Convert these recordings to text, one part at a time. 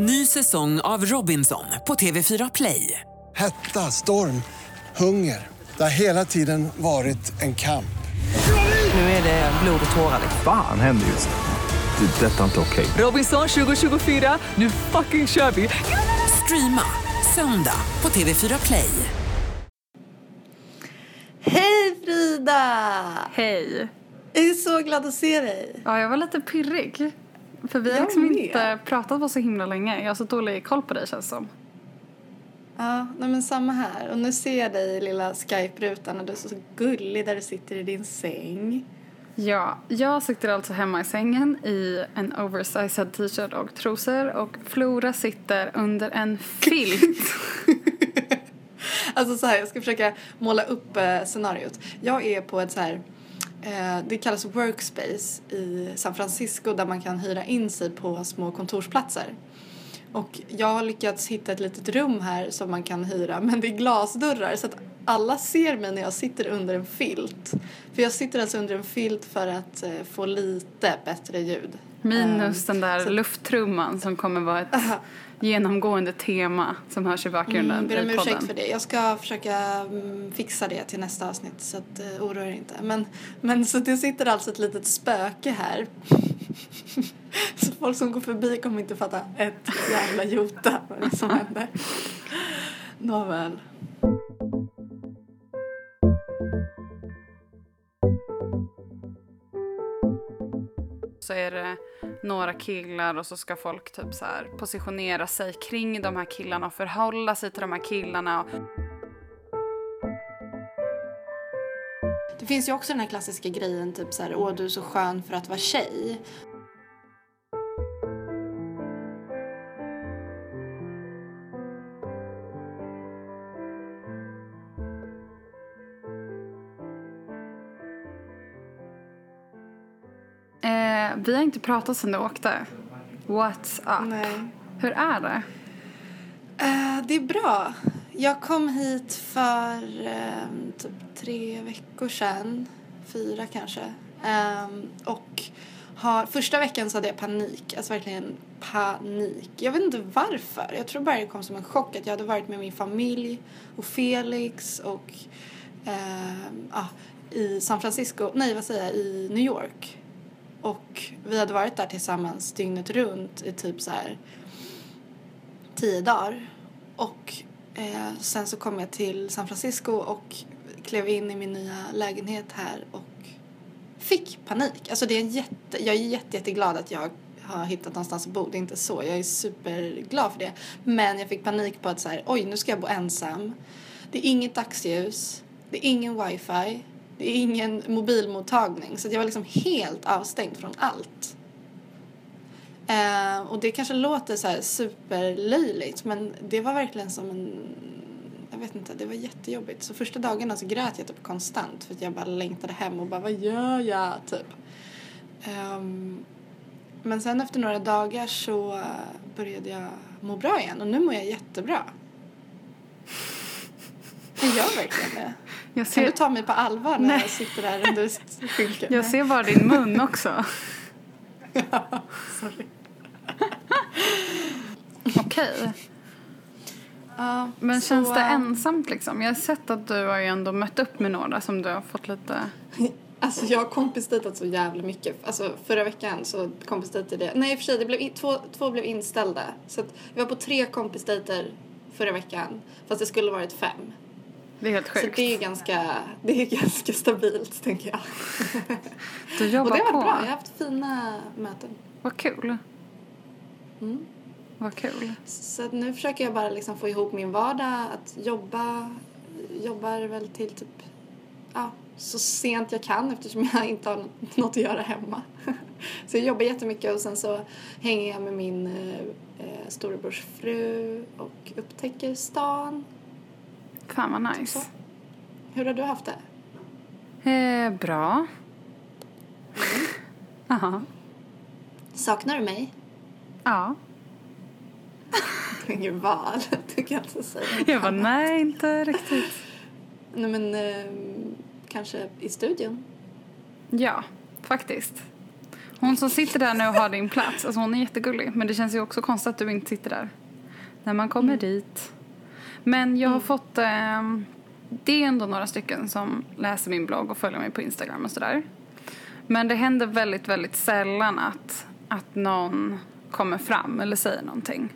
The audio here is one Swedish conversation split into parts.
Ny säsong av Robinson på TV4 Play. Hetta, storm, hunger. Det har hela tiden varit en kamp. Nu är det blod och tårar. Fan händer just nu. Det. är Detta är inte okej. Robinson 2024, nu fucking kör vi! Streama söndag på TV4 Play. Hej Frida! Hej. Jag är så glad att se dig. Ja, jag var lite pirrig. För vi har liksom inte pratat på så himla länge. Jag har så dålig koll på dig känns som. Ja, nej men samma här. Och nu ser jag dig i lilla Skype-rutan och du är så gullig där du sitter i din säng. Ja, jag sitter alltså hemma i sängen i en oversized t-shirt och trosor och Flora sitter under en filt. Alltså så här, jag ska försöka måla upp eh, scenariot. Jag är på ett så här, det kallas workspace i San Francisco där man kan hyra in sig på små kontorsplatser. Och jag har lyckats hitta ett litet rum här som man kan hyra men det är glasdörrar så att alla ser mig när jag sitter under en filt. För jag sitter alltså under en filt för att eh, få lite bättre ljud. Minus den där så- lufttrumman som kommer vara ett genomgående tema som hörs i bakgrunden Mm, ber om ursäkt för det. Jag ska försöka mm, fixa det till nästa avsnitt så att uh, oroa er inte. Men, men så det sitter alltså ett litet spöke här. så folk som går förbi kommer inte fatta ett jävla jota vad som händer. Nåväl. Så är det några killar och så ska folk typ så här positionera sig kring de här killarna och förhålla sig till de här killarna. Det finns ju också den här klassiska grejen typ så här, åh du är så skön för att vara tjej. Vi har inte pratat sedan du åkte. What's up? Nej. Hur är det? Eh, det är bra. Jag kom hit för eh, typ tre veckor sedan. Fyra kanske. Ehm, och har, första veckan så hade jag panik. Alltså verkligen panik. Jag vet inte varför. Jag tror bara det kom som en chock att jag hade varit med min familj och Felix och ehm, ja, i San Francisco, nej vad säger jag, i New York. Och vi hade varit där tillsammans dygnet runt i typ så här tio dagar. Och eh, sen så kom jag till San Francisco och klev in i min nya lägenhet här och fick panik. Alltså det är en jätte, jag är jätte, jätteglad att jag har hittat någonstans att bo. Det är inte så. Jag är superglad för det. Men jag fick panik på att så här, oj nu ska jag bo ensam. Det är inget dagsljus. Det är ingen wifi. Det är ingen mobilmottagning. Så jag var liksom helt avstängd från allt. Eh, och det kanske låter så här superlöjligt men det var verkligen som en... Jag vet inte, det var jättejobbigt. Så första dagarna så grät jag typ konstant för att jag bara längtade hem och bara vad gör jag? Typ. Ehm, men sen efter några dagar så började jag må bra igen och nu mår jag jättebra. Jag gör verkligen det. Jag Kan du ser, ta mig på allvar när Nej. jag sitter där under skynket? jag ser bara din mun också. Sorry. Okej. Ja, Men så, känns det äh, ensamt liksom? Jag har sett att du har ju ändå mött upp med några som du har fått lite... Alltså jag har kompisdejtat så jävla mycket. Alltså förra veckan så kompisdejtade jag. Nej i och för sig, det blev två, två blev inställda. Så att jag var på tre kompisdejter förra veckan. Fast det skulle varit fem. Det är helt Så sjukt. det är ganska, det är ganska stabilt tänker jag. Du Och jobbar det har på. varit bra, jag har haft fina möten. Vad kul. Mm. Vad kul. Så nu försöker jag bara liksom få ihop min vardag. Att jobba, jobbar väl till typ, ja, så sent jag kan eftersom jag inte har något, något att göra hemma. Så jag jobbar jättemycket och sen så hänger jag med min eh, eh, storebrors fru och upptäcker stan. Fan vad nice. Så. Hur har du haft det? Eh, bra. Mm. Saknar du mig? Ja. Ingen val, du kan inte säga Jag bara, nej inte riktigt. Nej men eh, kanske i studion. Ja, faktiskt. Hon som sitter där nu och har din plats, alltså hon är jättegullig. Men det känns ju också konstigt att du inte sitter där. När man kommer dit. Men jag har fått, eh, det är ändå några stycken som läser min blogg och följer mig på Instagram och sådär. Men det händer väldigt, väldigt sällan att, att någon kommer fram eller säger någonting.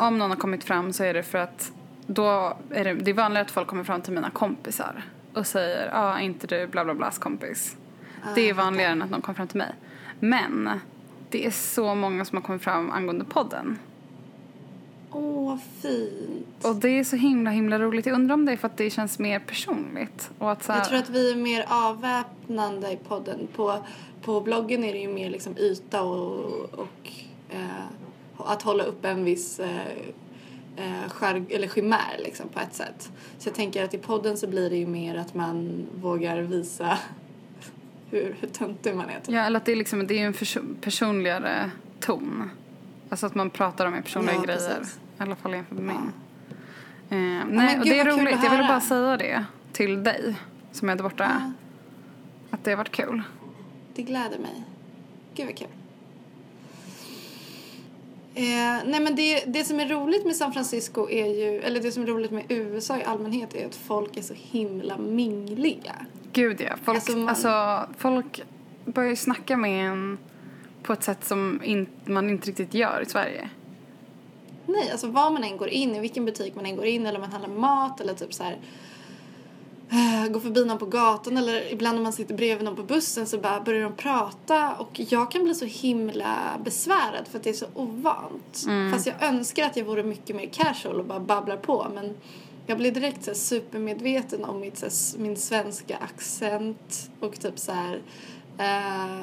Om någon har kommit fram så är det för att då är det, det är vanligare att folk kommer fram till mina kompisar och säger ja, ah, inte du bla bla blas kompis. det är vanligare än att någon kommer fram till mig. Men det är så många som har kommit fram angående podden. Åh, vad fint. Och det är så himla himla roligt. Jag undrar om det är för att det känns mer personligt. Och att så här, Jag tror att vi är mer avväpnande i podden. På, på bloggen är det ju mer liksom yta och, och eh, att hålla upp en viss eh, eh, skär, eller chimär liksom, på ett sätt. Så jag tänker att i podden så blir det ju mer att man vågar visa hur, hur töntig man är. Typ. Ja, eller att det är, liksom, det är en perso- personligare ton. Alltså att man pratar om personliga Ja, grejer. precis. I alla fall jämfört med min. Eh, men nej, och gud, det är roligt. Jag ville bara säga det till dig som är där borta. Att det har varit kul. Det gläder mig. Gud vad kul. Eh, nej men det, det som är roligt med San Francisco är ju, eller det som är roligt med USA i allmänhet är att folk är så himla mingliga. Gud ja. Folk, Alltså, alltså, man- folk börjar ju snacka med en på ett sätt som in, man inte riktigt gör i Sverige. Nej, alltså var man än går in, i vilken butik man än går in eller man handlar mat eller typ så här eh, går förbi någon på gatan eller ibland när man sitter bredvid någon på bussen så bara börjar de prata och jag kan bli så himla besvärad för att det är så ovant. Fast jag önskar att jag vore mycket mer casual och bara babblar på men jag blir direkt så här supermedveten om mitt, så här, min svenska accent och typ så här ja,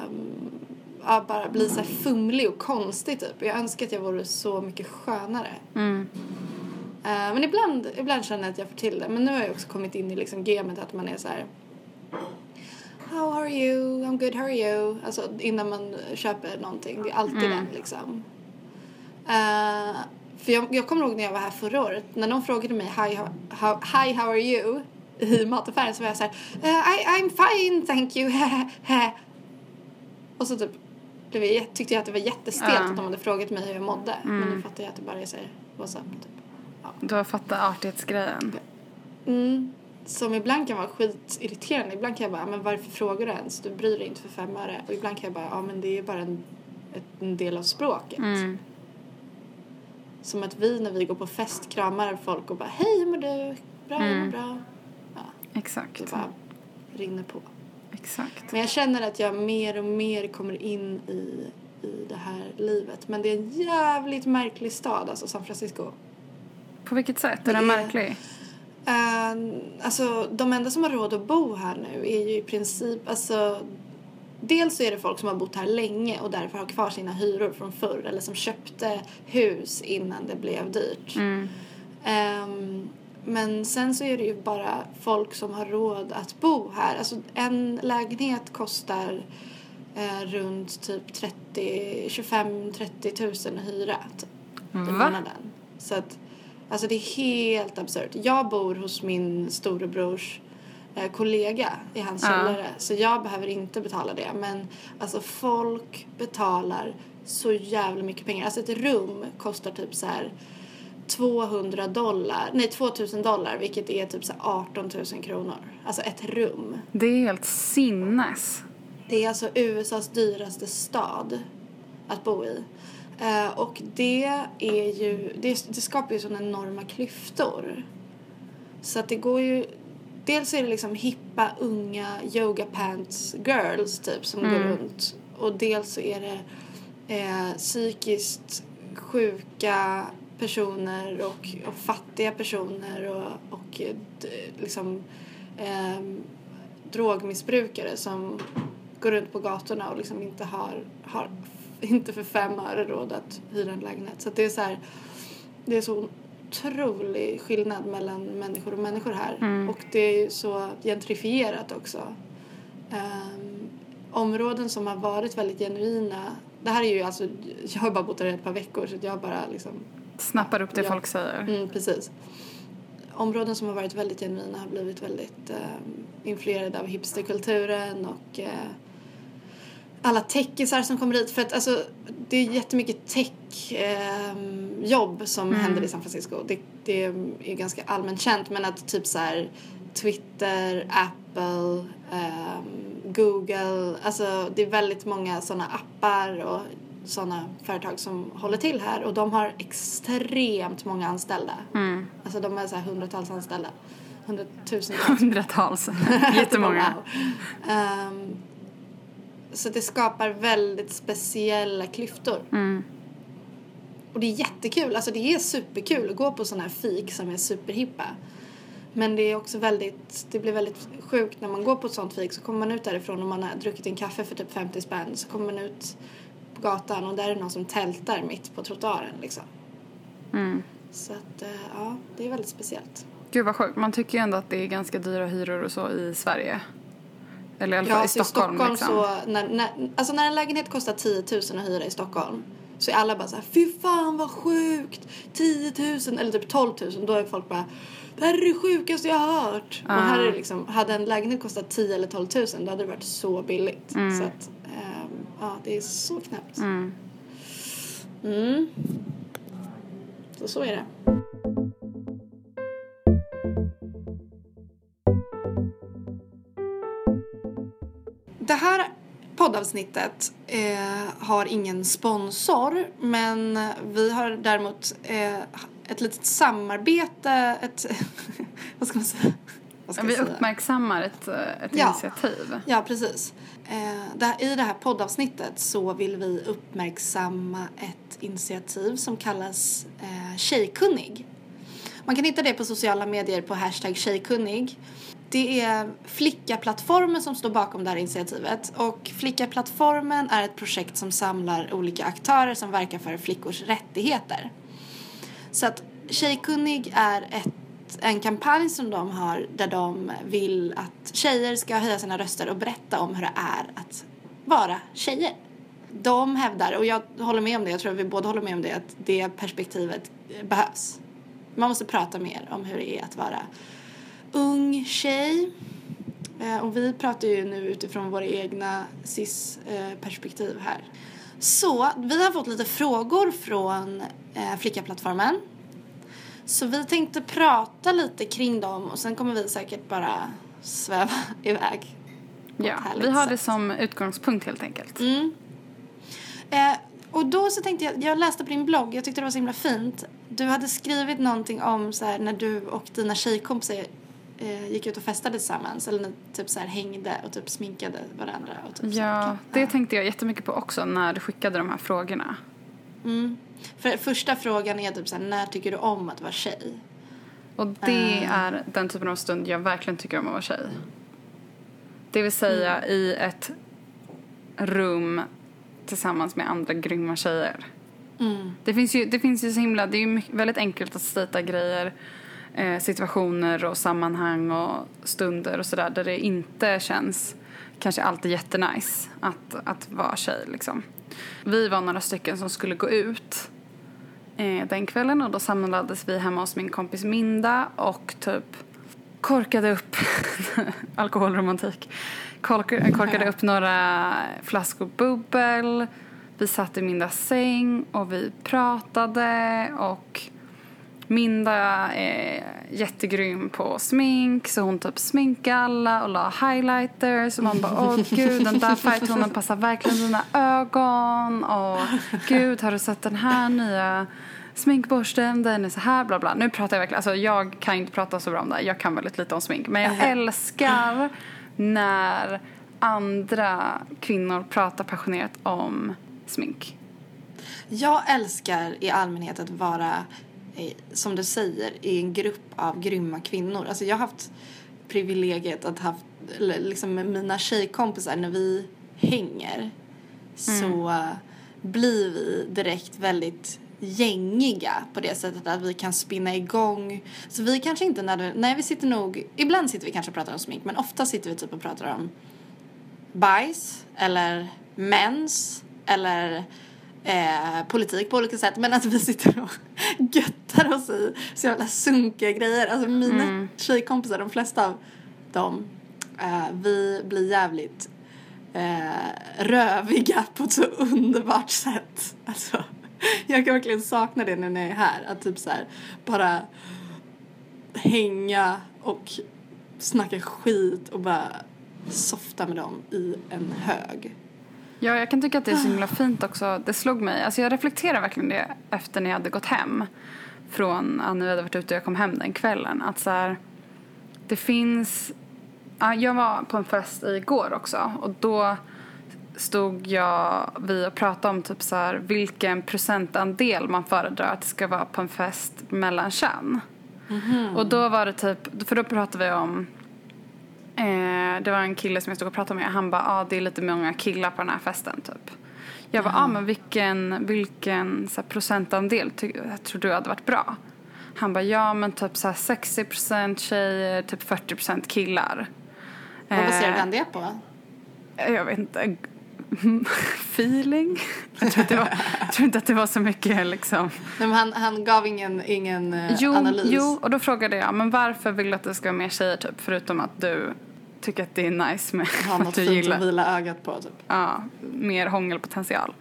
bara blir så fumlig och konstig typ. Jag önskar att jag vore så mycket skönare. Eh, men ibland, ibland känner jag att jag får till det. Men nu har jag också kommit in i liksom gamet att man är så här. How are you? I'm good, how are you? Alltså innan man köper någonting. Det är alltid den liksom. Eh, för jag, jag kommer ihåg när jag var här förra året. När någon frågade mig hi how, how, hi, how are you? I mataffären så var jag så här. "Eh, I, I'm fine, thank you. Och så typ blev jag, tyckte jag att det var jättestelt Ja. att de hade frågat mig hur jag mådde. Men nu fattar jag att det bara är så här, what's up? Typ. Du har fattat artighetsgrejen. Mm. Som ibland kan vara skitirriterande. Ibland kan jag bara, men varför frågar du ens? Du bryr dig inte för fem öre. Och ibland kan jag bara, ja men det är bara en, en del av språket. Mm. Som att vi när vi går på fest kramar folk och bara, hej hur mår du? Bra, jag mår bra. Ja, det Exakt. bara rinner på. Exakt. Men jag känner att jag mer och mer kommer in i, i det här livet. Men det är en jävligt märklig stad, alltså San Francisco. På vilket sätt? Är den märklig? Uh, alltså de enda som har råd att bo här nu är ju i princip, alltså Dels är det folk som har bott här länge och därför har kvar sina hyror från förr eller som köpte hus innan det blev dyrt. Ehm, men sen så är det ju bara folk som har råd att bo här. Alltså en lägenhet kostar eh, runt typ 30, 25-30 tusen att hyra typ, i Va? månaden. Så att, alltså det är helt absurt. Jag bor hos min storebrors eh, kollega i hans källare. Så jag behöver inte betala det. Men alltså folk betalar så jävla mycket pengar. Alltså ett rum kostar typ så här 200 dollar, nej 2000 dollar vilket är typ så här 18 000 kronor. Alltså ett rum. Det är helt sinnes. Det är alltså USAs dyraste stad att bo i. Eh, och det är ju, det, det skapar ju sådana enorma klyftor. Så att det går ju, dels är det liksom hippa unga yoga pants girls typ som går runt. Och dels så är det eh, psykiskt sjuka personer och, och fattiga personer och, och eh, liksom ehm, drogmissbrukare som går runt på gatorna och liksom inte har, har inte för fem öre råd att hyra en lägenhet. Så det är så här, det är så otrolig skillnad mellan människor och människor här. Och det är ju så gentrifierat också. Ehm, områden som har varit väldigt genuina. Det här är ju alltså, jag har bara bott här i ett par veckor så jag bara liksom Snappar upp det Ja. folk säger. Mm, precis. Områden som har varit väldigt genuina har blivit väldigt eh, influerade av hipsterkulturen och eh, alla techisar som kommer hit. För att alltså, det är jättemycket tech-jobb som händer i San Francisco. Det, det är ganska allmänt känt men att typ så här Twitter, Apple, ehm, Google, alltså det är väldigt många sådana appar och sådana företag som håller till här och de har extremt många anställda. Alltså de är så här hundratals anställda. Hundratusentals. Hundratals. Jättemånga. Ehm, så det skapar väldigt speciella klyftor. Och det är jättekul, alltså det är superkul att gå på sådana här fik som är superhippa. Men det är också väldigt, det blir väldigt sjukt när man går på ett sånt fik så kommer man ut därifrån och man har druckit en kaffe för typ 50 spänn så kommer man ut på gatan och där är det någon som tältar mitt på trottoaren liksom. Så att, eh, ja, det är väldigt speciellt. Gud vad sjukt. Man tycker ju ändå att det är ganska dyra hyror och så i Sverige. Eller i alla fall Ja, i så i Stockholm, Stockholm liksom. så, när, när, alltså när en lägenhet kostar 10 000 att hyra i Stockholm så är alla bara så här, fy fan vad sjukt, 10 000 eller typ 12 000, då är folk bara, det här är det sjukaste jag har hört. Och här är det liksom, hade en lägenhet kostat 10 eller 12 000 då hade det varit så billigt. Så att, ehm, ja det är så knäppt. Mm. Så så är det. Det här poddavsnittet eh, har ingen sponsor men vi har däremot eh, ett litet samarbete, ett, vad ska man säga? Ska Vi uppmärksammar ett, eh, ett Ja. initiativ. Ja, precis. Eh, I det här poddavsnittet så vill vi uppmärksamma ett initiativ som kallas eh, Tjejkunnig. Man kan hitta det på sociala medier på hashtag tjejkunnig. Det är Flickaplattformen som står bakom det här initiativet och Flickaplattformen är ett projekt som samlar olika aktörer som verkar för flickors rättigheter. Så att Tjejkunnig är ett, en kampanj som de har där de vill att tjejer ska höja sina röster och berätta om hur det är att vara tjejer. De hävdar, och jag håller med om det, jag tror att vi båda håller med om det, att det perspektivet behövs. Man måste prata mer om hur det är att vara ung tjej. Eh, och vi pratar ju nu utifrån våra egna cis-perspektiv eh, här. Så vi har fått lite frågor från eh, Flickaplattformen. Så vi tänkte prata lite kring dem och sen kommer vi säkert bara sväva iväg. Ja, vi har det sätt. som utgångspunkt helt enkelt. Eh, och då så tänkte jag, jag läste på din blogg, jag tyckte det var så himla fint. Du hade skrivit någonting om så här, när du och dina tjejkompisar eh, gick ut och festade tillsammans. Eller när, typ så här, hängde och typ sminkade varandra. Och typ så här, Ja, det tänkte jag jättemycket på också när du skickade de här frågorna. För första frågan är typ så här, när tycker du om att vara tjej? Och det är den typen av stund jag verkligen tycker om att vara tjej. Det vill säga i ett rum tillsammans med andra grymma tjejer. Det, finns ju, det finns ju så himla, det är ju mycket- väldigt enkelt att stita grejer, eh, situationer och sammanhang och stunder och sådär där det inte känns kanske alltid jättenice att, att vara tjej liksom. Vi var några stycken som skulle gå ut eh, den kvällen och då samlades vi hemma hos min kompis Minda och typ korkade upp alkoholromantik. Kork, korkade upp några flaskor bubbel. Vi satt i Mindas säng och vi pratade och Minda är jättegrym på smink så hon typ sminkade alla och la highlighter så man bara åh gud den där färgtonen passar verkligen dina ögon. Och gud har du sett den här nya sminkborsten? Den är så här bla bla. Nu pratar jag verkligen alltså jag kan inte prata så bra om det här. jag kan väldigt lite om smink. Men jag älskar när andra kvinnor pratar passionerat om smink. Jag älskar i allmänhet att vara, som du säger, i en grupp av grymma kvinnor. Alltså jag har haft privilegiet att haft, liksom med mina tjejkompisar när vi hänger så eh, blir vi direkt väldigt gängiga på det sättet att vi kan spinna igång. Så vi kanske inte när det, nej vi sitter nog, ibland sitter vi kanske och pratar om smink men ofta sitter vi typ och pratar om bajs eller mens eller eh, politik på olika sätt men att vi sitter och göttar oss i så jävla sunkiga grejer. Alltså mina tjejkompisar, de flesta av dem, eh, vi blir jävligt eh, röviga på ett så underbart sätt. Alltså, jag kan verkligen sakna det nu när jag är här. Att typ så här, bara hänga och snacka skit och bara softa med dem i en hög. Ja, jag kan tycka att det är så himla fint också. Det slog mig. Alltså jag reflekterar verkligen det efter när jag hade gått hem från, när vi hade varit ute och jag kom hem den kvällen. Att så här, det finns, ja, jag var på en fest igår också och då stod jag vi och pratade om typ så här, vilken procentandel man föredrar att det ska vara på en fest mellan kön. Och då var det typ, för då pratade vi om Eh, det var en kille som jag stod och pratade med. Han bara, ah, det är lite många killar på den här festen typ. Jag bara, ah, men vilken, vilken så här, procentandel ty- tror du hade varit bra? Han bara, ja men typ så här 60% tjejer, typ 40% killar. Vad baserade Eh, han det på? Jag vet inte. Feeling? Jag tror, var, jag tror inte att det var så mycket liksom. Nej, men han, han gav ingen, ingen eh, Jo, analys. jo, och då frågade jag, men varför vill du att det ska vara mer tjejer typ? Förutom att du tycker att det är nice med Ha att något du fint gillar. att vila ögat på typ. Ja, mer hångelpotential.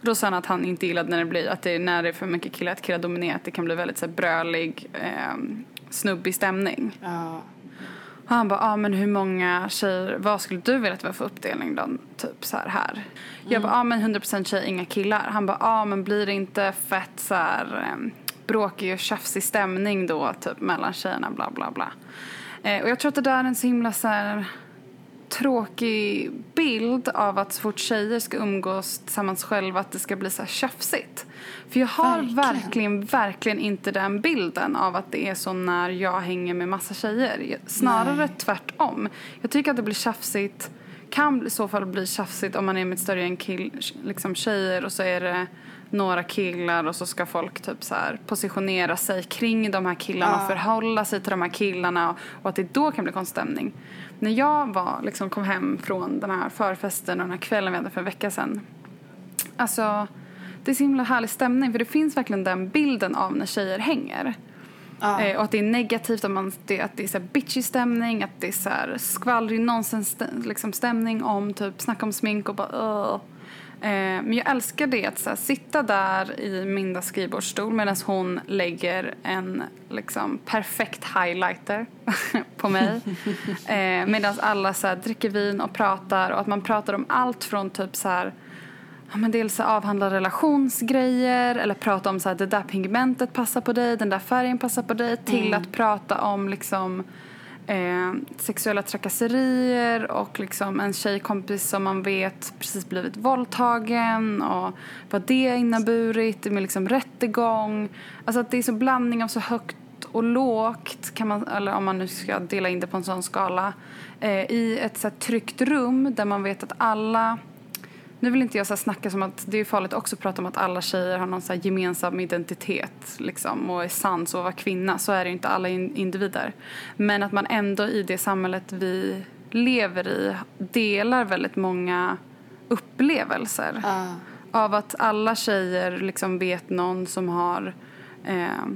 Och då sa han att han inte gillade när det blir att det är när det är för mycket killar, att killar dominerar, att det kan bli väldigt så här, brölig, eh, snubbig stämning. Ja. Och han bara, ah, men hur många tjejer, vad skulle du vilja att det var för uppdelning då? Typ så här. här. Jag bara, ah, men 100% tjejer, inga killar. Han bara, ah, men blir det inte fett så här eh, bråkig och tjafsig stämning då typ mellan tjejerna, bla bla bla. Eh, och jag tror att det där är en så himla så här tråkig bild av att så fort tjejer ska umgås tillsammans själva att det ska bli så här tjafsigt. För jag har Verkligen. verkligen, verkligen inte den bilden av att det är så när jag hänger med massa tjejer. Snarare tvärtom. Jag tycker att det blir tjafsigt, kan i så fall bli tjafsigt om man är med ett större gäng kill, liksom tjejer och så är det några killar och så ska folk typ så här positionera sig kring de här killarna och förhålla sig till de här killarna och, och att det då kan bli konstig stämning. När jag var, liksom, kom hem från den här förfesten och den här kvällen vi hade för en vecka sedan Alltså, det är så himla härlig stämning för det finns verkligen den bilden av när tjejer hänger. Ja. Eh, och att det är negativt, att, man, det, att det är så bitchy stämning, att det är så här skvallrig nonsens liksom stämning om typ snacka om smink och bara "Ugh." Eh, Men jag älskar det att här, sitta där i Mindas skrivbordsstol medan hon lägger en liksom perfekt highlighter på mig. eh, medan alla så här, dricker vin och pratar och att man pratar om allt från typ så här ja, men dels avhandla relationsgrejer eller prata om så här, det där pigmentet passar på dig, den där färgen passar på dig till att prata om liksom eh, sexuella trakasserier och liksom en tjejkompis som man vet precis blivit våldtagen och vad det har inneburit med liksom rättegång. Alltså att det är så blandning av så högt och lågt, kan man, eller om man nu ska dela in det på en sån skala, eh, i ett så tryggt rum där man vet att alla nu vill inte jag så snacka som att det är farligt också att prata om att alla tjejer har någon så gemensam identitet liksom, och är sans och vara kvinna. Så är det inte alla in- individer. Men att man ändå i det samhället vi lever i delar väldigt många upplevelser. Ja. Av att alla tjejer liksom vet någon som har eh,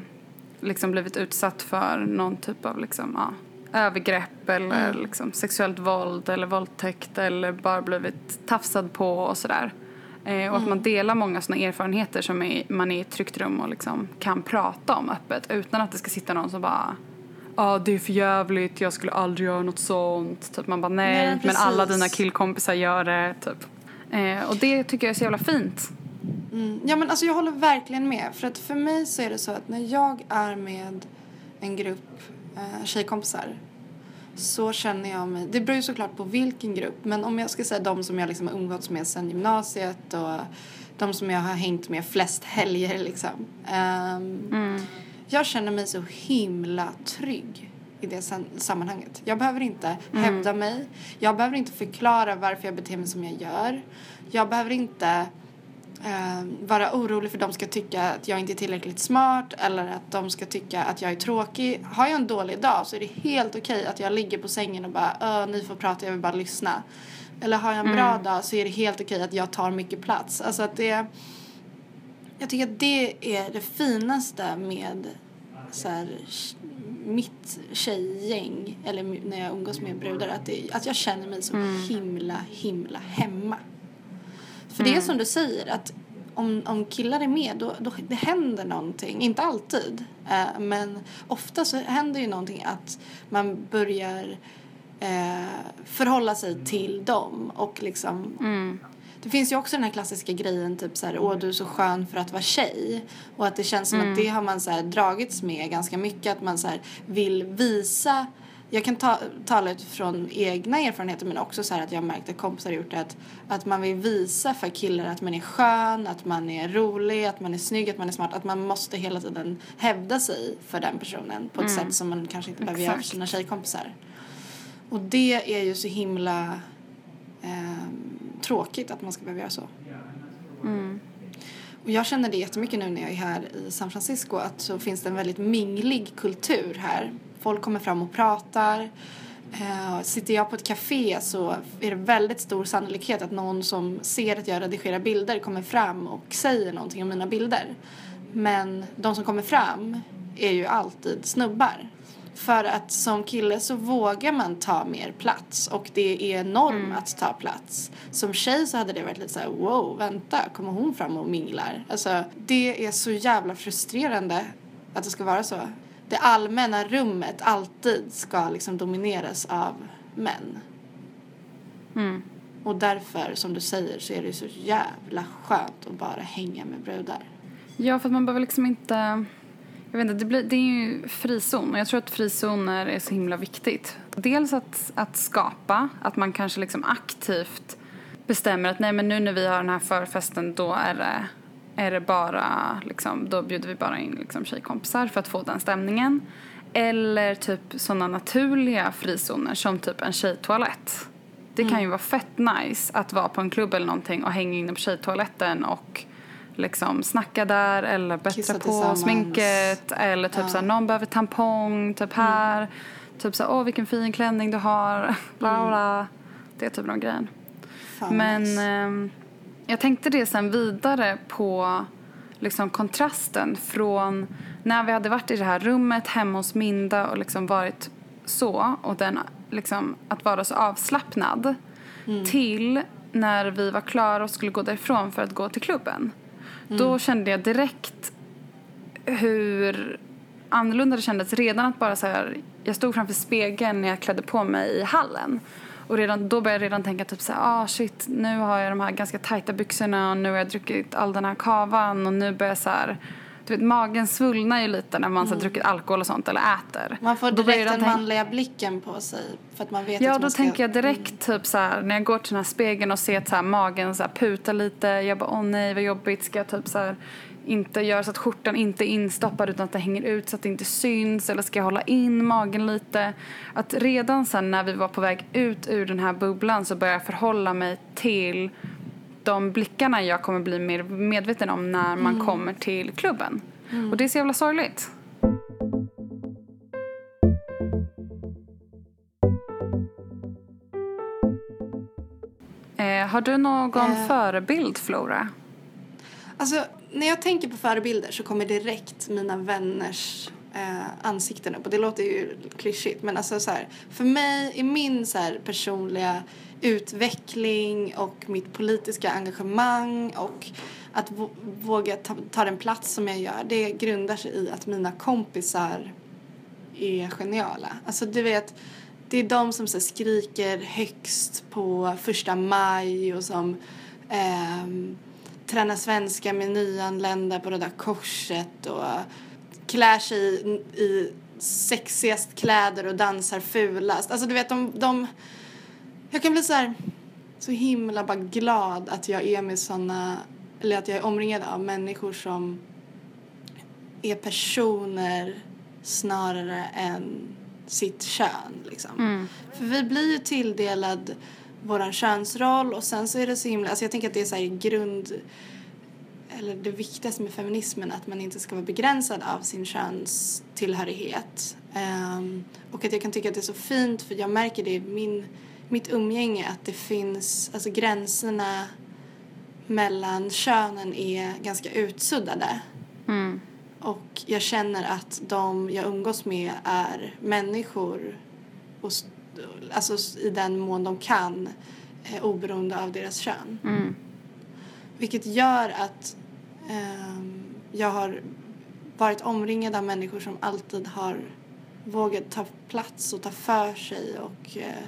liksom blivit utsatt för någon typ av liksom, ja, övergrepp eller liksom sexuellt våld eller våldtäkt eller bara blivit tafsad på och sådär. Eh, och att man delar många sådana erfarenheter som är, man är i ett tryggt rum och liksom kan prata om öppet utan att det ska sitta någon som bara Ja, det är för jävligt, jag skulle aldrig göra något sånt. Typ man bara nej, Nej, men alla dina killkompisar gör det. Typ. Eh, och det tycker jag är så jävla fint. Mm. Ja men alltså jag håller verkligen med. För att för mig så är det så att när jag är med en grupp eh, tjejkompisar så känner jag mig, det beror ju såklart på vilken grupp, men om jag ska säga de som jag liksom har umgåtts med sedan gymnasiet och de som jag har hängt med flest helger liksom. Ehm, Jag känner mig så himla trygg i det sam- sammanhanget. Jag behöver inte hävda mig. Jag behöver inte förklara varför jag beter mig som jag gör. Jag behöver inte eh, vara orolig för att de ska tycka att jag inte är tillräckligt smart eller att de ska tycka att jag är tråkig. Har jag en dålig dag så är det helt okej att jag ligger på sängen och bara "Öh, ni får prata, jag vill bara lyssna. Eller har jag en bra dag så är det helt okej att jag tar mycket plats. Alltså att det jag tycker att det är det finaste med så här, mitt tjejgäng, eller när jag umgås med brudar, att, det, att jag känner mig så himla, himla hemma. För det är som du säger, att om, om killar är med, då, då det händer någonting. Inte alltid, eh, men ofta så händer ju någonting att man börjar eh, förhålla sig till dem och liksom Det finns ju också den här klassiska grejen typ så här, åh du är så skön för att vara tjej. Och att det känns som att det har man så här dragits med ganska mycket. Att man så här vill visa jag kan ta, tala utifrån egna erfarenheter men också så att jag har märkt att kompisar gjort det att, att man vill visa för killar att man är skön, att man är rolig, att man är snygg, att man är smart. Att man måste hela tiden hävda sig för den personen på ett sätt som man kanske inte behöver göra för Exakt. sina tjejkompisar. Och det är ju så himla ehm, tråkigt att man ska behöva göra så. Och jag känner det jättemycket nu när jag är här i San Francisco att så finns det en väldigt minglig kultur här. Folk kommer fram och pratar. Eh, sitter jag på ett café så är det väldigt stor sannolikhet att någon som ser att jag redigerar bilder kommer fram och säger någonting om mina bilder. Men de som kommer fram är ju alltid snubbar. För att som kille så vågar man ta mer plats och det är norm att ta plats. Som tjej så hade det varit lite så här: wow, vänta, kommer hon fram och minglar? Alltså, det är så jävla frustrerande att det ska vara så. Det allmänna rummet alltid ska liksom domineras av män. Och därför, som du säger, så är det så jävla skönt att bara hänga med brudar. Ja, för att man behöver liksom inte... Jag vet inte, det, blir, det är ju frizon och jag tror att frizoner är så himla viktigt. Dels att, att skapa, att man kanske liksom aktivt bestämmer att nej men nu när vi har den här förfesten då är det, är det bara liksom, då bjuder vi bara in liksom tjejkompisar för att få den stämningen. Eller typ sådana naturliga frizoner som typ en tjejtoalett. Det kan ju vara fett nice att vara på en klubb eller någonting och hänga inne på tjejtoaletten och liksom snacka där eller bättra på sminket eller typ såhär någon behöver tampong typ här. Typ såhär åh vilken fin klänning du har. Bla bla. Det är typ av grejen. Fan Men nice. ehm, jag tänkte det sen vidare på liksom kontrasten från när vi hade varit i det här rummet hemma hos Minda och liksom varit så och den liksom att vara så avslappnad till när vi var klara och skulle gå därifrån för att gå till klubben. Då kände jag direkt hur annorlunda det kändes redan att bara så här, jag stod framför spegeln när jag klädde på mig i hallen. Och redan, då började jag redan tänka typ så här, ah shit, nu har jag de här ganska tajta byxorna och nu har jag druckit all den här kavan och nu börjar jag så här, du vet magen svullnar ju lite när man så har druckit alkohol och sånt eller äter. Man får direkt den tänka- manliga blicken på sig för att man vet Ja, att då ska... tänker jag direkt typ så här, när jag går till den här spegeln och ser att så här, magen så här, putar lite. Jag bara, åh nej vad jobbigt. Ska jag typ så här, inte göra så att skjortan inte är instoppad utan att det hänger ut så att det inte syns? Eller ska jag hålla in magen lite? Att redan sen när vi var på väg ut ur den här bubblan så började jag förhålla mig till de blickarna jag kommer bli mer medveten om när man kommer till klubben. Och det är så jävla sorgligt. Eh, har du någon Eh. förebild, Flora? Alltså, när jag tänker på förebilder så kommer direkt mina vänners eh, ansikten upp. Och det låter ju klyschigt men alltså så här, för mig i min så här, personliga utveckling och mitt politiska engagemang och att våga ta, ta den plats som jag gör det grundar sig i att mina kompisar är geniala. Alltså du vet, det är de som så här, skriker högst på första maj och som eh, tränar svenska med nyanlända på Röda Korset och klär sig i, i sexigast kläder och dansar fulast. Alltså du vet, de, de jag kan bli så här så himla bara glad att jag är med såna eller att jag är omringad av människor som är personer snarare än sitt kön liksom. För vi blir ju tilldelad våran könsroll och sen så är det så himla, alltså jag tänker att det är så här grund eller det viktigaste med feminismen att man inte ska vara begränsad av sin könstillhörighet. Ehm, och att jag kan tycka att det är så fint för jag märker det i min, mitt umgänge att det finns, alltså gränserna mellan könen är ganska utsuddade. och jag känner att de jag umgås med är människor och, alltså i den mån de kan eh, oberoende av deras kön. Mm. Vilket gör att ehm, jag har varit omringad av människor som alltid har vågat ta plats och ta för sig och eh,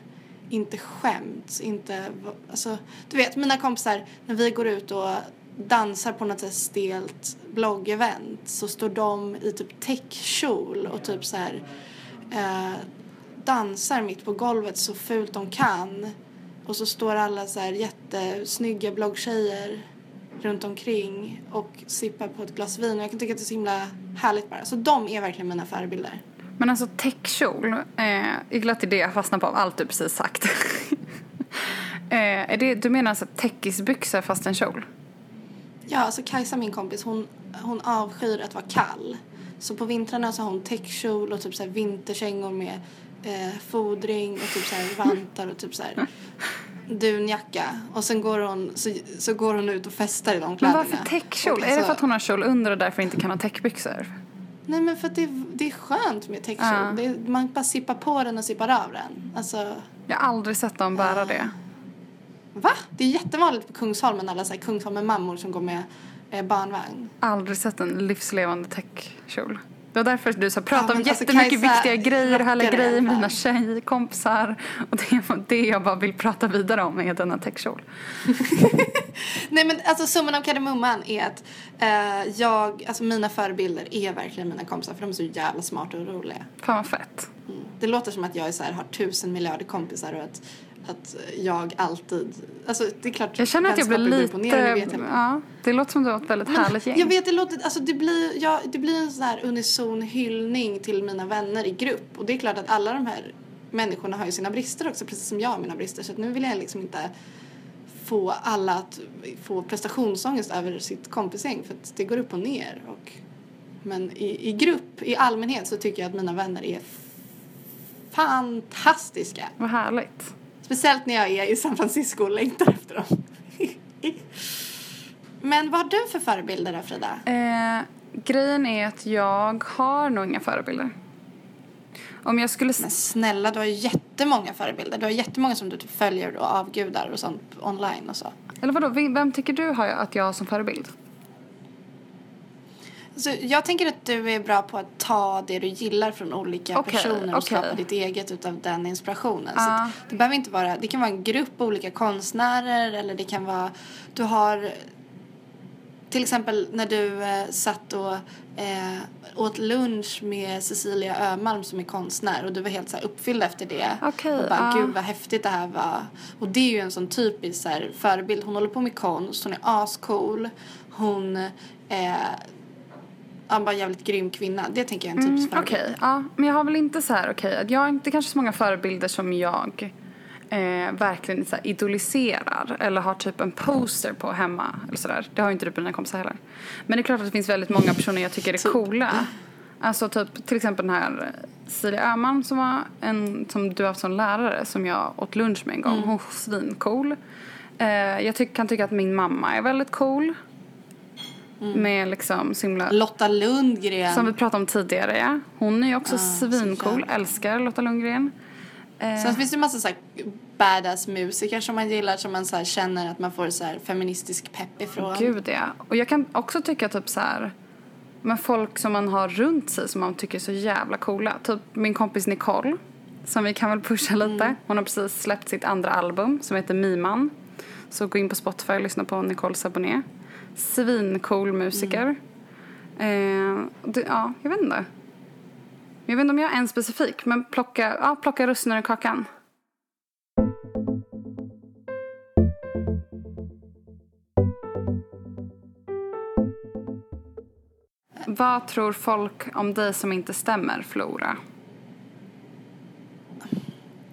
inte skämts. Inte, alltså, du vet, mina kompisar, när vi går ut och dansar på något så stelt bloggevent så står de i typ täckkjol och typ så här eh, dansar mitt på golvet så fult de kan. Och så står alla så här jättesnygga bloggtjejer runt omkring och sippar på ett glas vin och jag kan tycka att det är så himla härligt bara. Så de är verkligen mina förebilder. Men alltså täckkjol, eh, jag gillar att det jag fastnar på av allt du precis sagt. eh, är det, du menar alltså täckisbyxor fast en kjol? Ja, alltså Kajsa min kompis hon, hon avskyr att vara kall. Så på vintrarna så har hon täckkjol och typ så här vinterkängor med eh, fodring och typ så här vantar och typ så här dunjacka. Och sen går hon, så, så går hon ut och festar i de Men kläderna. varför täckkjol? Är det alltså- för att hon har kjol under och därför inte kan ha täckbyxor? Nej men för att det, det är skönt med täckkjol. Ja. Det man bara sippar på den och sippar av den. Alltså, Jag har aldrig sett dem bära det. va? Det är jättevanligt på Kungsholmen, alla så här Kungsholmen-mammor som går med eh, barnvagn. Aldrig sett en livslevande täckkjol. Det var därför du sa prata Ja, om alltså, jättemycket Kajsa viktiga grejer, härliga grejer med dina tjejkompisar. Och det är det jag bara vill prata vidare om är denna täckkjol. Nej men alltså summan av kardemumman är att eh, jag, alltså mina förebilder är verkligen mina kompisar för de är så jävla smarta och roliga. Fan vad fett. Mm. Det låter som att jag är så här, har tusen miljarder kompisar och att, att jag alltid, alltså det är klart Jag känner att jag blir lite... vet jag. Ja, det låter som du har ett väldigt härligt gäng. Jag vet, det låter, alltså det blir, ja, det blir en sån här unison hyllning till mina vänner i grupp. Och det är klart att alla de här människorna har ju sina brister också, precis som jag har mina brister. Så nu vill jag liksom inte få alla att få prestationsångest över sitt kompisgäng för att det går upp och ner. Och, men i, i grupp, i allmänhet så tycker jag att mina vänner är fantastiska. Vad härligt. Speciellt när jag är i San Francisco och längtar efter dem. Men vad har du för förebilder då Frida? Eh, grejen är att jag har nog inga förebilder. Om jag skulle... Men snälla, du har jättemånga förebilder. Du har jättemånga som du typ följer och avgudar och sånt online och så. Eller vadå, vem vem tycker du har jag, att jag har som förebild? Så jag tänker att du är bra på att ta det du gillar från olika Okej, personer och okej. skapa ditt eget utav den inspirationen. Att det behöver inte vara, det kan vara en grupp olika konstnärer eller det kan vara, du har till exempel när du eh, satt och eh, åt lunch med Cecilia Ömalm som är konstnär och du var helt så uppfylld efter det. Okej, och bara, ja. gud vad häftigt det här var. Och det är ju en sån typisk så här, förebild. Hon håller på med konst, hon är ascool. Hon är ja, bara jävligt grym kvinna. Det tänker jag är en typisk Mm, förebild. Okej, ja. Men jag har väl inte så här, okej, att jag har inte kanske så många förebilder som jag eh, verkligen så här, idoliserar eller har typ en poster på hemma eller sådär. Det har ju inte du på dina kompisar heller. Men det är klart att det finns väldigt många personer jag tycker är Typ. coola. Alltså typ till exempel den här Cecilia Öhman som var en som du har haft som lärare som jag åt lunch med en gång. Hon är svincool. Eh, jag tyck, kan tycka att min mamma är väldigt cool. Med liksom så himla... Lotta Lundgren. Som vi pratade om tidigare, ja. Hon är ju också Ah, svincool, älskar Lotta Lundgren. Eh, Sen finns det en massa så här badass musiker som man gillar som man så känner att man får så här feministisk pepp ifrån. Gud ja. Och jag kan också tycka typ så här med folk som man har runt sig som man tycker är så jävla coola. Typ min kompis Nicole, som vi kan väl pusha lite. Hon har precis släppt sitt andra album som heter Miman. Så gå in på Spotify och lyssna på Nicole Saboné. Svincool musiker. Eh, det, ja, jag vet inte. Jag vet inte om jag är en specifik, men plocka, ja, plocka russinen ur kakan. Vad tror folk om dig som inte stämmer, Flora?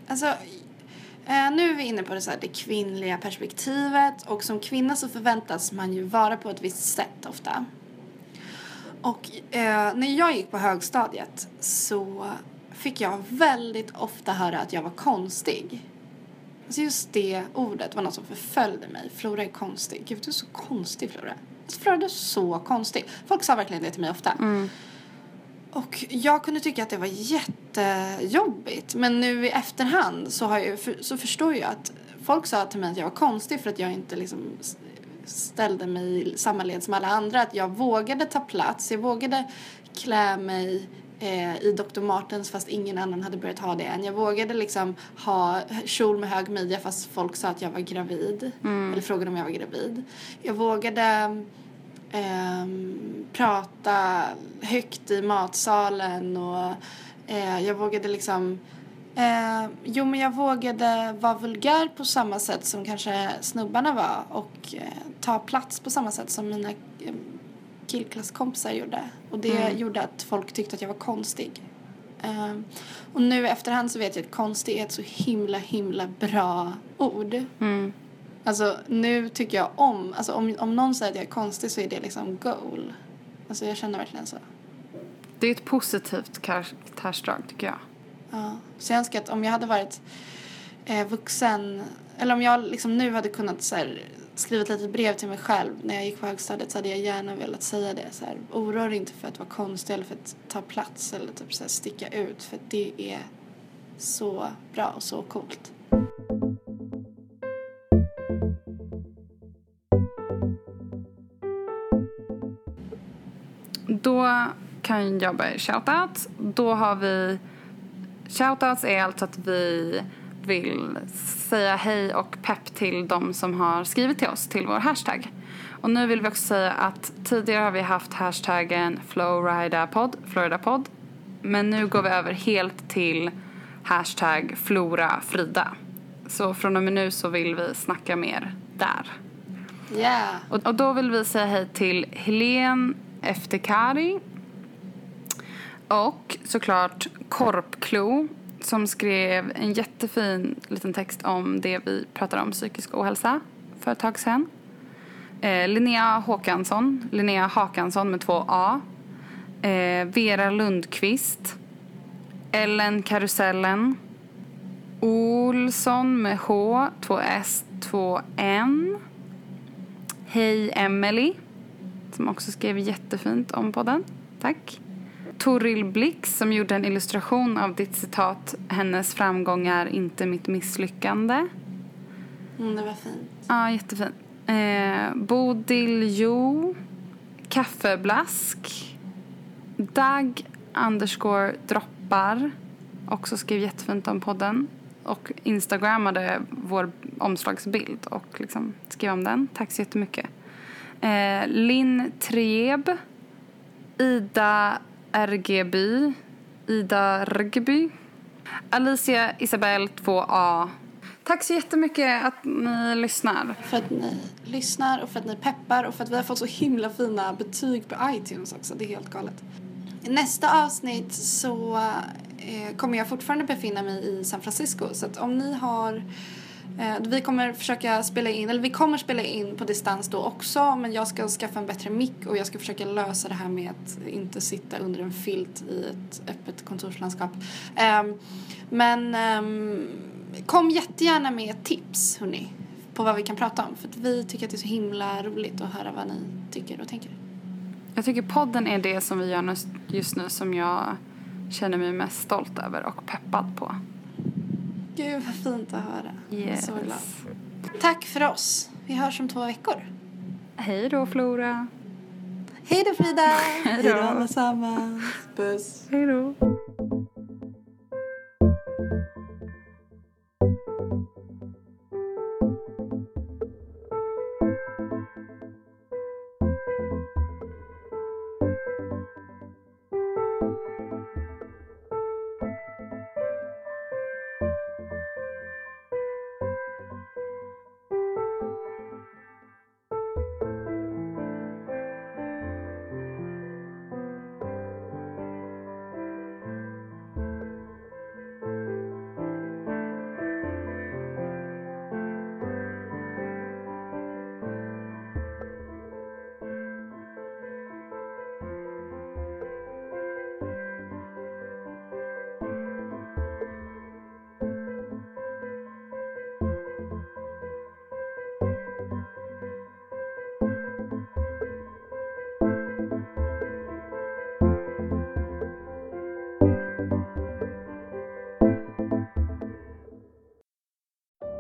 Alltså, eh, nu är vi inne på det, så här, det kvinnliga perspektivet och som kvinna så förväntas man ju vara på ett visst sätt ofta. Och eh, när jag gick på högstadiet så fick jag väldigt ofta höra att jag var konstig. Alltså just det ordet var något som förföljde mig. Flora är konstig. Gud, du är så konstig Flora. Flora du är så konstig. Folk sa verkligen det till mig ofta. Mm. Och jag kunde tycka att det var jättejobbigt. Men nu i efterhand så, har jag, så förstår jag att folk sa till mig att jag var konstig för att jag inte liksom ställde mig i samma led som alla andra. Att jag vågade ta plats, jag vågade klä mig eh, i Dr. Martens fast ingen annan hade börjat ha det än. Jag vågade liksom ha kjol med hög midja fast folk sa att jag var gravid. Eller frågade om jag var gravid. Jag vågade ehm, prata högt i matsalen och eh, jag vågade liksom Eh, jo, men jag vågade vara vulgär på samma sätt som kanske snubbarna var och eh, ta plats på samma sätt som mina eh, killklasskompisar gjorde. Och det gjorde att folk tyckte att jag var konstig. Eh, och nu efterhand så vet jag att konstig är ett så himla, himla bra ord. Alltså nu tycker jag om, alltså om, om någon säger att jag är konstig så är det liksom goal. Alltså jag känner verkligen så. Det är ett positivt karaktärsdrag tycker jag. Ja. Så jag önskar att om jag hade varit eh, vuxen, eller om jag liksom nu hade kunnat så här, skriva ett litet brev till mig själv när jag gick på högstadiet så hade jag gärna velat säga det. Så här, oroa dig inte för att vara konstig eller för att ta plats eller typ så här, sticka ut för det är så bra och så coolt. Då kan jag börja shoutouts. Då har vi... Shoutouts är alltså att vi vill säga hej och pepp till de som har skrivit till oss till vår hashtag. Och nu vill vi också säga att tidigare har vi haft hashtaggen FlowridaPod, FloridaPod. Men nu går vi över helt till hashtag FloraFrida. Så från och med nu så vill vi snacka mer där. Yeah! Och, och då vill vi säga hej till efter Kari. och såklart Korpklo som skrev en jättefin liten text om det vi pratade om psykisk ohälsa för ett tag sedan. Eh, Linnea Håkansson, Linnea Hakansson med två A. Eh, Vera Lundqvist. Ellen Karusellen. Olsson med H, två S, två N. Hej Emelie som också skrev jättefint om podden. Tack. Toril Blix som gjorde en illustration av ditt citat Hennes framgångar, inte mitt misslyckande. Mm, det var fint. Ja, jättefint. Eh, Bodil Jo. Kaffeblask. Dag underscore droppar. Också skrev jättefint om podden. Och instagrammade vår omslagsbild och liksom skrev om den. Tack så jättemycket. Eh, Linn Treb. Ida RGby. Ida Rgby. Alicia Isabel 2A. Tack så jättemycket att ni lyssnar. För att ni lyssnar och för att ni peppar och för att vi har fått så himla fina betyg på iTunes också. Det är helt galet. I nästa avsnitt så eh, kommer jag fortfarande befinna mig i San Francisco. Så att om ni har Eh, vi kommer försöka spela in, eller vi kommer spela in på distans då också men jag ska skaffa en bättre mick och jag ska försöka lösa det här med att inte sitta under en filt i ett öppet kontorslandskap. Ehm, men ehm, kom jättegärna med tips hörni på vad vi kan prata om för att vi tycker att det är så himla roligt att höra vad ni tycker och tänker. Jag tycker podden är det som vi gör just nu som jag känner mig mest stolt över och peppad på. Gud vad fint att höra. Yes. så glad. Tack för oss. Vi hörs om två veckor. Hej då Flora. Hej då Frida! Hej då. allesammans. Puss. Hej då.